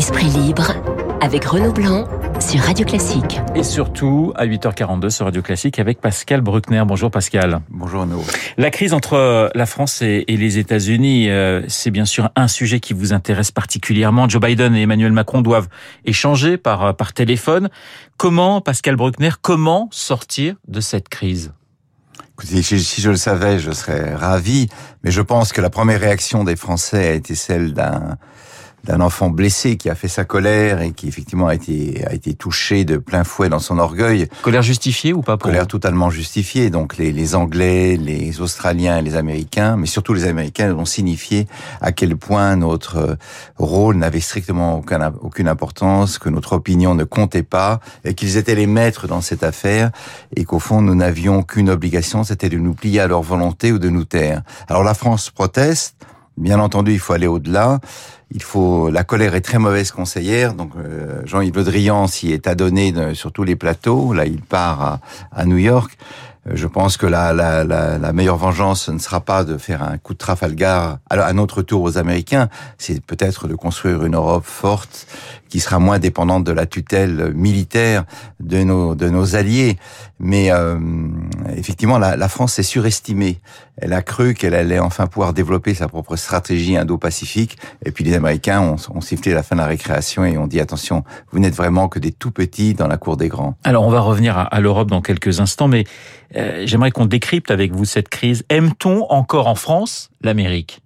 Esprit libre avec Renaud Blanc sur Radio Classique. Et surtout à 8h42 sur Radio Classique avec Pascal Bruckner. Bonjour Pascal. Bonjour Renaud. La crise entre la France et les États-Unis, euh, c'est bien sûr un sujet qui vous intéresse particulièrement. Joe Biden et Emmanuel Macron doivent échanger par, par téléphone. Comment, Pascal Bruckner, comment sortir de cette crise? Écoutez, si je le savais, je serais ravi, mais je pense que la première réaction des Français a été celle d'un d'un enfant blessé qui a fait sa colère et qui effectivement a été a été touché de plein fouet dans son orgueil. Colère justifiée ou pas pour Colère totalement justifiée. Donc les, les Anglais, les Australiens et les Américains, mais surtout les Américains, ont signifié à quel point notre euh, rôle n'avait strictement aucun, aucune importance, que notre opinion ne comptait pas et qu'ils étaient les maîtres dans cette affaire et qu'au fond nous n'avions qu'une obligation, c'était de nous plier à leur volonté ou de nous taire. Alors la France proteste. Bien entendu, il faut aller au-delà. Il faut. La colère est très mauvaise conseillère. Donc euh, Jean-Yves Le Drian s'y est adonné sur tous les plateaux. Là, il part à, à New York. Euh, je pense que la, la, la, la, meilleure vengeance ne sera pas de faire un coup de Trafalgar à notre tour aux Américains, c'est peut-être de construire une Europe forte qui sera moins dépendante de la tutelle militaire de nos de nos alliés. Mais euh, effectivement, la, la France s'est surestimée. Elle a cru qu'elle allait enfin pouvoir développer sa propre stratégie indo-pacifique. Et puis les Américains ont, ont sifflé la fin de la récréation et ont dit attention, vous n'êtes vraiment que des tout petits dans la cour des grands. Alors on va revenir à, à l'Europe dans quelques instants, mais euh, j'aimerais qu'on décrypte avec vous cette crise. Aime-t-on encore en France l'Amérique?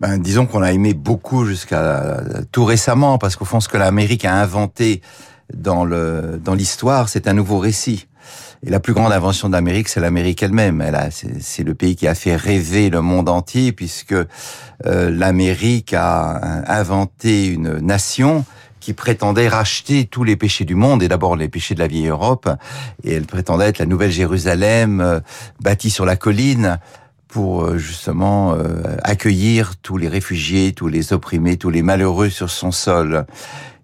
Ben, disons qu'on a aimé beaucoup jusqu'à tout récemment, parce qu'au fond, ce que l'Amérique a inventé dans le dans l'histoire, c'est un nouveau récit. Et la plus grande invention d'Amérique, c'est l'Amérique elle-même. Elle, c'est, le pays qui a fait rêver le monde entier, puisque euh, l'Amérique a inventé une nation qui prétendait racheter tous les péchés du monde, et d'abord les péchés de la vieille Europe, et elle prétendait être la nouvelle Jérusalem, euh, bâtie sur la colline, pour euh, justement euh, accueillir tous les réfugiés, tous les opprimés, tous les malheureux sur son sol.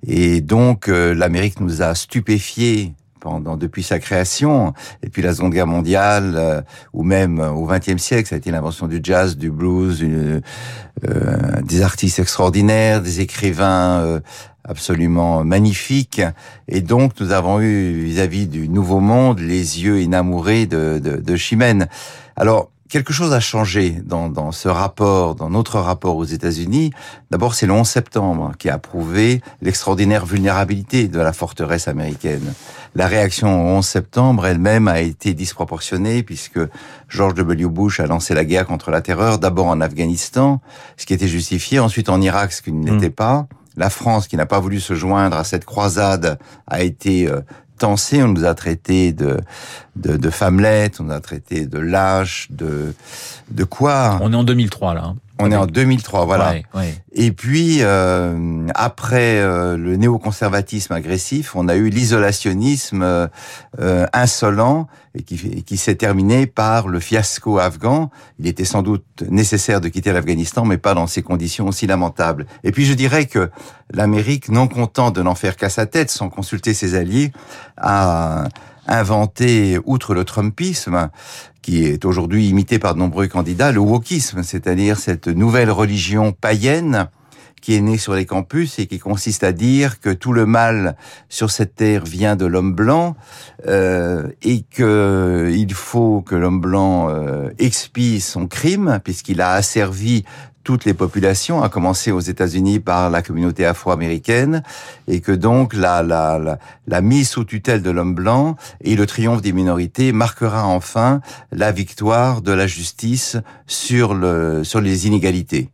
Et donc l'Amérique nous a stupéfiés pendant depuis sa création, et puis la Seconde Guerre mondiale, ou même au XXe siècle, ça a été l'invention du jazz, du blues, euh, des artistes extraordinaires, des écrivains absolument magnifique. Et donc, nous avons eu, vis-à-vis du Nouveau Monde, les yeux enamourés de, de, de Chimène. Alors, quelque chose a changé dans, dans ce rapport, dans notre rapport aux États-Unis. D'abord, c'est le 11 septembre qui a prouvé l'extraordinaire vulnérabilité de la forteresse américaine. La réaction au 11 septembre elle-même a été disproportionnée puisque George W. Bush a lancé la guerre contre la terreur, d'abord en Afghanistan, ce qui était justifié, ensuite en Irak, ce qui ne l'était pas. La France, qui n'a pas voulu se joindre à cette croisade, a été On nous a traité de, de, de on nous a traité de lâche, de, de quoi? On est en 2003 là. On est en 2003, voilà. Et puis euh, après euh, le néoconservatisme agressif, on a eu l'isolationnisme euh, insolent et qui, qui s'est terminé par le fiasco afghan. Il était sans doute nécessaire de quitter l'Afghanistan, mais pas dans ces conditions aussi lamentables. Et puis je dirais que l'Amérique, non content de n'en faire qu'à sa tête, sans consulter ses alliés, a inventé, outre le Trumpisme, qui est aujourd'hui imité par de nombreux candidats, le wokisme, c'est-à-dire cette nouvelle religion païenne qui est née sur les campus et qui consiste à dire que tout le mal sur cette terre vient de l'homme blanc euh, et que il faut que l'homme blanc euh, expie son crime puisqu'il a asservi toutes les populations, à commencer aux États-Unis par la communauté afro-américaine, et que donc la, la, la, la mise sous tutelle de l'homme blanc et le triomphe des minorités marquera enfin la victoire de la justice sur, le, sur les inégalités.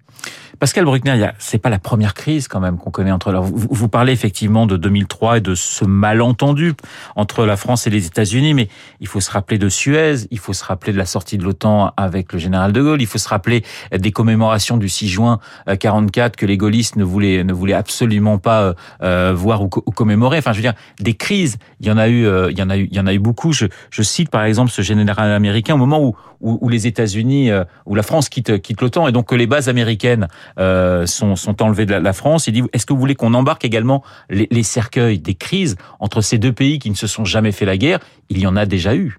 Pascal Bruckner, c'est pas la première crise quand même qu'on connaît entre. vous, vous, parlez effectivement de 2003 et de ce malentendu entre la France et les États-Unis, mais il faut se rappeler de Suez, il faut se rappeler de la sortie de l'OTAN avec le général de Gaulle, il faut se rappeler des commémorations du 6 juin 44 que les gaullistes ne voulaient ne voulaient absolument pas euh, euh, voir ou, commémorer. Enfin, je veux dire, des crises, il y en a eu, euh, il y en a eu, il y en a eu beaucoup. Je, je cite par exemple ce général américain au moment où où, où les États-Unis, où la France quitte quitte l'OTAN et donc que les bases américaines euh, sont, sont enlevés de la, France. Il dit est-ce que vous voulez qu'on embarque également les, les, cercueils des crises entre ces deux pays qui ne se sont jamais fait la guerre? Il y en a déjà eu.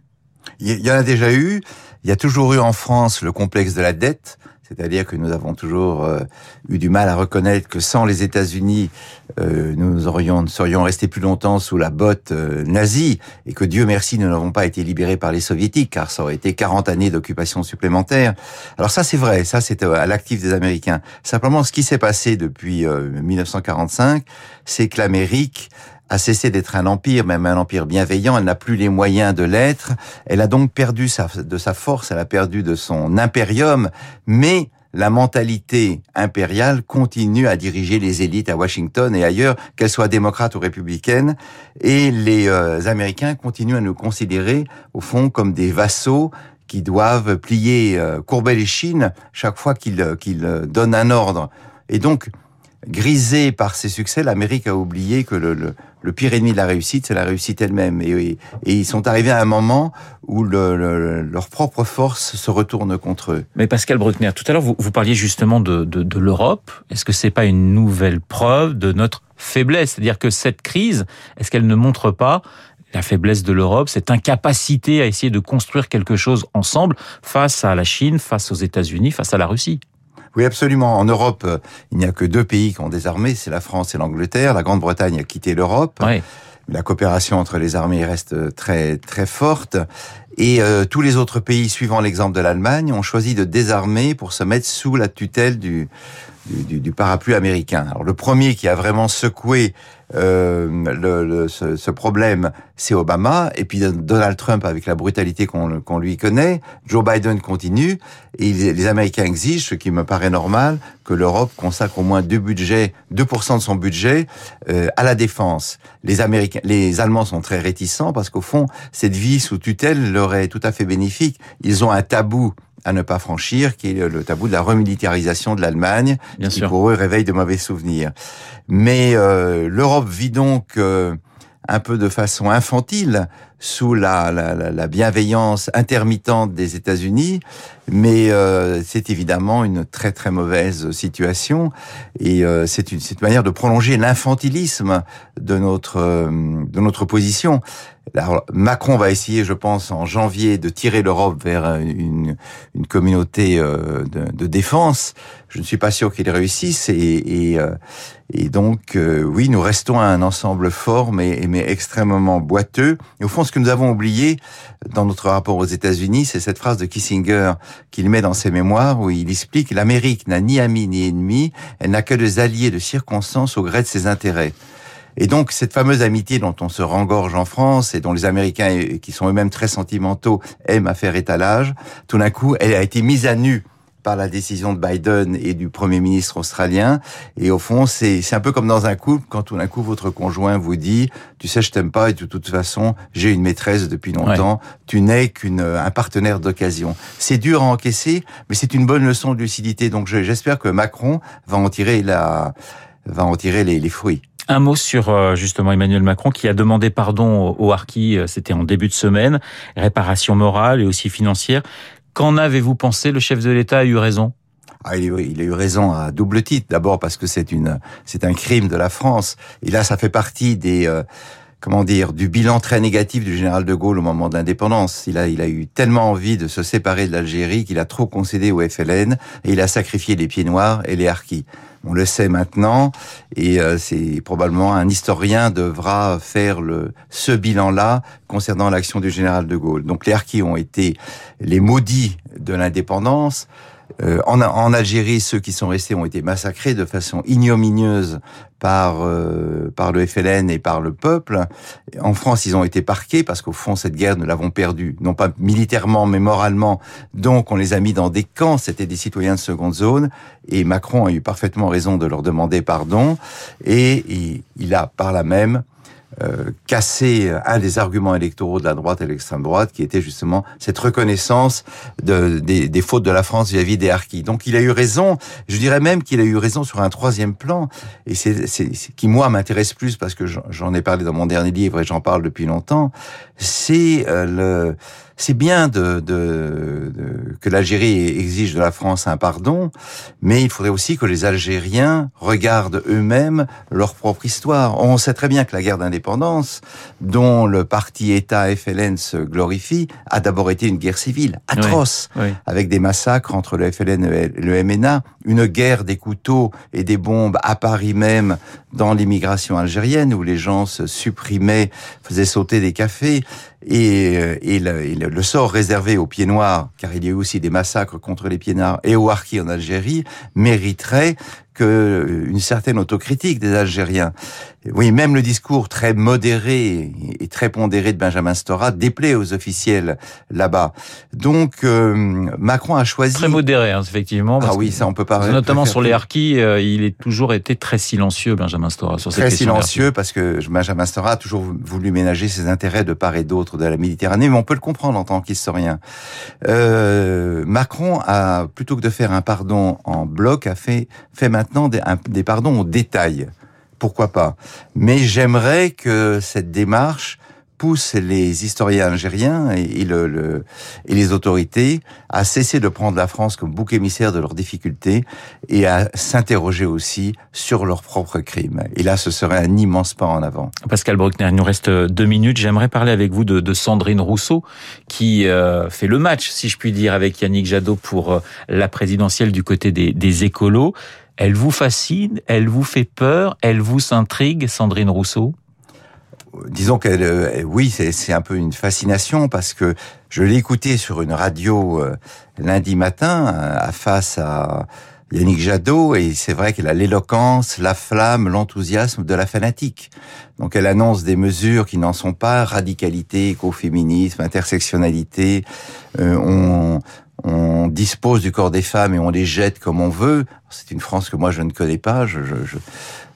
Il y en a déjà eu. Il y a toujours eu en France le complexe de la dette C'est-à-dire que nous avons toujours euh, eu du mal à reconnaître que sans les États-Unis, euh, nous aurions, serions restés plus longtemps sous la botte euh, nazie et que Dieu merci, nous n'avons pas été libérés par les soviétiques car ça aurait été 40 années d'occupation supplémentaire. Alors ça c'est vrai, ça c'est à l'actif des Américains. Simplement ce qui s'est passé depuis 1945, c'est que l'Amérique a cessé d'être un empire, même un empire bienveillant, elle n'a plus les moyens de l'être, elle a donc perdu sa, de sa force, elle a perdu de son impérium, mais la mentalité impériale continue à diriger les élites à Washington et ailleurs, qu'elles soient démocrates ou républicaines, et les euh, Américains continuent à nous considérer, au fond, comme des vassaux qui doivent plier, euh, courber les chines chaque fois qu'ils euh, qu'ils donnent un ordre. Et donc, grisé par ses succès, l'Amérique a oublié que le, pire ennemi de la réussite, c'est la réussite elle-même. Et, ils sont arrivés à un moment où le, leur propre force se retourne contre eux. Mais Pascal Bruckner, tout à l'heure, vous, parliez justement de, de, de l'Europe. Est-ce que c'est pas une nouvelle preuve de notre faiblesse? C'est-à-dire que cette crise, est-ce qu'elle ne montre pas la faiblesse de l'Europe, cette incapacité à essayer de construire quelque chose ensemble face à la Chine, face aux États-Unis, face à la Russie? Oui, absolument. En Europe, il n'y a que deux pays qui ont des armées, c'est la France et l'Angleterre. La Grande-Bretagne a quitté l'Europe. Oui. La coopération entre les armées reste très très forte. Et euh, tous les autres pays, suivant l'exemple de l'Allemagne, ont choisi de désarmer pour se mettre sous la tutelle du, du, du parapluie américain. Alors le premier qui a vraiment secoué euh, le, le, ce, ce, problème, c'est Obama, et puis Donald Trump avec la brutalité qu'on lui connaît. Joe Biden continue, et les, les, Américains exigent, ce qui me paraît normal, que l'Europe consacre au moins deux budgets, 2% de son budget euh, à la défense. Les Américains, les Allemands sont très réticents parce qu'au fond, cette vie sous tutelle leur est tout à fait bénéfique. Ils ont un tabou à ne pas franchir, qui est le tabou de la remilitarisation de l'Allemagne, qui sûr. pour eux réveille de mauvais souvenirs. Mais euh, l'Europe vit donc euh, un peu de façon infantile sous la, la, la bienveillance intermittente des États-Unis, mais euh, c'est évidemment une très très mauvaise situation et euh, c'est une, une, manière de prolonger l'infantilisme de notre euh, de notre position. Alors, Macron va essayer, je pense, en janvier, de tirer l'Europe vers une, une communauté euh, de, de, défense. Je ne suis pas sûr qu'il réussisse et, et, euh, et donc oui, nous restons à un ensemble fort mais, mais extrêmement boiteux. Et au fond, ce que nous avons oublié dans notre rapport aux États-Unis, c'est cette phrase de Kissinger qu'il met dans ses mémoires où il explique l'Amérique n'a ni amis ni ennemis, elle n'a que des alliés de circonstances au gré de ses intérêts. Et donc cette fameuse amitié dont on se rengorge en France et dont les Américains, qui sont eux-mêmes très sentimentaux, aiment à faire étalage, tout d'un coup, elle a été mise à nu par la décision de Biden et du Premier ministre australien. Et au fond, c'est un peu comme dans un couple, quand tout d'un coup votre conjoint vous dit, tu sais, je t'aime pas et de toute façon, j'ai une maîtresse depuis longtemps, ouais. tu n'es qu'un partenaire d'occasion. C'est dur à encaisser, mais c'est une bonne leçon de lucidité. Donc j'espère que Macron va en tirer la, va en tirer les, les fruits. Un mot sur euh, justement Emmanuel Macron qui a demandé pardon au Harki, euh, c'était en début de semaine, réparation morale et aussi financière. Qu'en avez-vous pensé? Le chef de l'État a eu raison ah, il, a eu raison à double titre. D'abord parce que c'est une, c'est un crime de la France. Et là, ça fait partie des, euh, comment dire, du bilan très négatif du général de Gaulle au moment de l'indépendance. Il a, il a eu tellement envie de se séparer de l'Algérie qu'il a trop concédé au FLN et il a sacrifié les pieds noirs et les harkis. On le sait maintenant et euh, c'est probablement un historien devra faire le ce bilan-là concernant l'action du général de Gaulle. Donc les harkis ont été les maudits de l'indépendance. Euh, en, en, Algérie, ceux qui sont restés ont été massacrés de façon ignominieuse par euh, par le FLN et par le peuple. En France, ils ont été parqués parce qu'au fond, cette guerre, nous l'avons perdue, non pas militairement, mais moralement. Donc, on les a mis dans des camps. C'était des citoyens de seconde zone. Et Macron a eu parfaitement raison de leur demander pardon. Et il, il a, par là même, euh, casser un des arguments électoraux de la droite et de l'extrême droite, qui était justement cette reconnaissance de, des, des, fautes de la France vis-à-vis des harkis. Donc il a eu raison. Je dirais même qu'il a eu raison sur un troisième plan, et c'est qui moi m'intéresse plus parce que j'en ai parlé dans mon dernier livre et j'en parle depuis longtemps. C'est euh, le c'est bien de, de, de que l'Algérie exige de la France un pardon, mais il faudrait aussi que les Algériens regardent eux-mêmes leur propre histoire. On sait très bien que la guerre d'indépendance, dont le parti État FLN se glorifie, a d'abord été une guerre civile atroce, Oui, oui. avec des massacres entre le FLN et le MNA, une guerre des couteaux et des bombes à Paris même dans l'immigration algérienne où les gens se supprimaient, faisaient sauter des cafés et, euh, et, le, sort réservé aux pieds noirs, car il y a eu aussi des massacres contre les pieds noirs et aux harkis en Algérie, mériterait que euh, une certaine autocritique des Algériens. Oui, même le discours très modéré et très pondéré de Benjamin Stora déplaît aux officiels là-bas. Donc euh, Macron a choisi. Très modéré, hein, effectivement. Ah oui, ça on peut pas. Notamment sur les harkis, euh, il est toujours été très silencieux, Benjamin Stora, sur ces très silencieux parce que Benjamin Stora a toujours voulu ménager ses intérêts de part et d'autre de la Méditerranée, mais on peut le comprendre en tant qu'historien. Euh, Macron a plutôt que de faire un pardon en bloc, a fait fait maintenant des, pardons au détail. Pourquoi pas? Mais j'aimerais que cette démarche pousse les historiens algériens et, le, le- et les autorités à cesser de prendre la France comme bouc émissaire de leurs difficultés et à s'interroger aussi sur leurs propres crimes. Et là, ce serait un immense pas en avant. Pascal Bruckner, il nous reste deux minutes. J'aimerais parler avec vous de, de Sandrine Rousseau, qui euh, fait le match, si je puis dire, avec Yannick Jadot pour euh, la présidentielle du côté des, des écolos. Elle vous fascine, elle vous fait peur, elle vous intrigue, Sandrine Rousseau? Disons qu'elle, euh, oui, c'est un peu une fascination parce que je l'ai écoutée sur une radio euh, lundi matin euh, à face à Yannick Jadot et c'est vrai qu'elle a l'éloquence, la flamme, l'enthousiasme de la fanatique. Donc elle annonce des mesures qui n'en sont pas, radicalité, écoféminisme, intersectionnalité, euh, on, on dispose du corps des femmes et on les jette comme on veut. C'est une France que moi je ne connais pas. Je, je, je-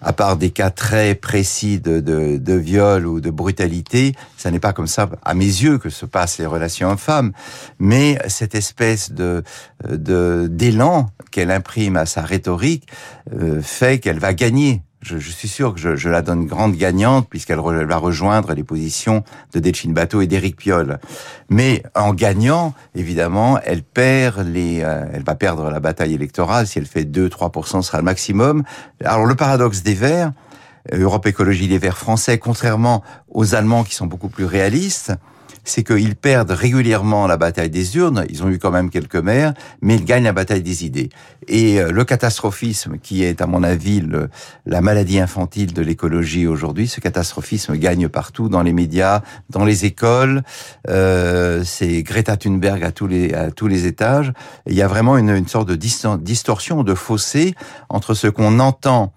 à part des cas très précis de, de, de viol ou de brutalité, ça n'est pas comme ça, à mes yeux, que se passent les relations hommes-femmes. Mais cette espèce de d'élan qu'elle imprime à sa rhétorique euh, fait qu'elle va gagner. Je, je suis sûr que je, je la donne grande gagnante puisqu'elle re- va rejoindre les positions de Delphine Bateau et d'Éric Piolle. Mais en gagnant, évidemment, elle perd les, euh, elle va perdre la bataille électorale. Si elle fait 2-3%, ce sera le maximum. Alors le paradoxe des Verts, euh, Europe Écologie Les Verts français, contrairement aux Allemands qui sont beaucoup plus réalistes, c'est qu'ils perdent régulièrement la bataille des urnes. Ils ont eu quand même quelques maires, mais ils gagnent la bataille des idées. Et euh, le catastrophisme, qui est à mon avis le- la maladie infantile de l'écologie aujourd'hui, ce catastrophisme gagne partout, dans les médias, dans les écoles. Euh, c'est Greta Thunberg à tous les à tous les étages. Il y a vraiment une, une sorte de distor- distorsion, de fossé entre ce qu'on entend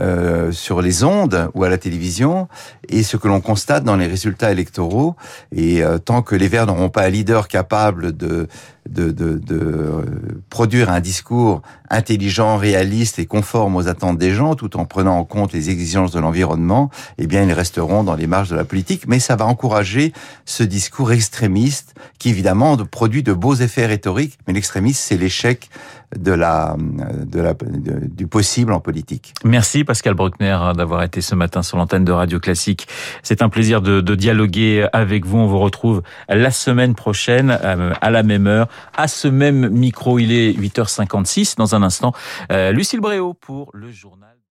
euh, sur les ondes ou à la télévision et ce que l'on constate dans les résultats électoraux. Et euh, tant que les Verts n'auront pas un leader capable de de, de, de euh, produire un discours intelligent, réaliste et conforme aux attentes des gens, tout en prenant en compte les exigences de l'environnement, eh bien, ils resteront dans les marges de la politique. Mais ça va encourager ce discours extrémiste qui, évidemment, de- produit de beaux effets rhétoriques. Mais l'extrémisme, c'est l'échec de la, de la, du possible en politique. Merci Pascal Bruckner d'avoir été ce matin sur l'antenne de Radio Classique. C'est un plaisir de, de dialoguer avec vous. On vous retrouve la semaine prochaine euh, à la même heure, à ce même micro. Il est 8h56 dans un instant. Euh, Lucille Bréau pour le journal.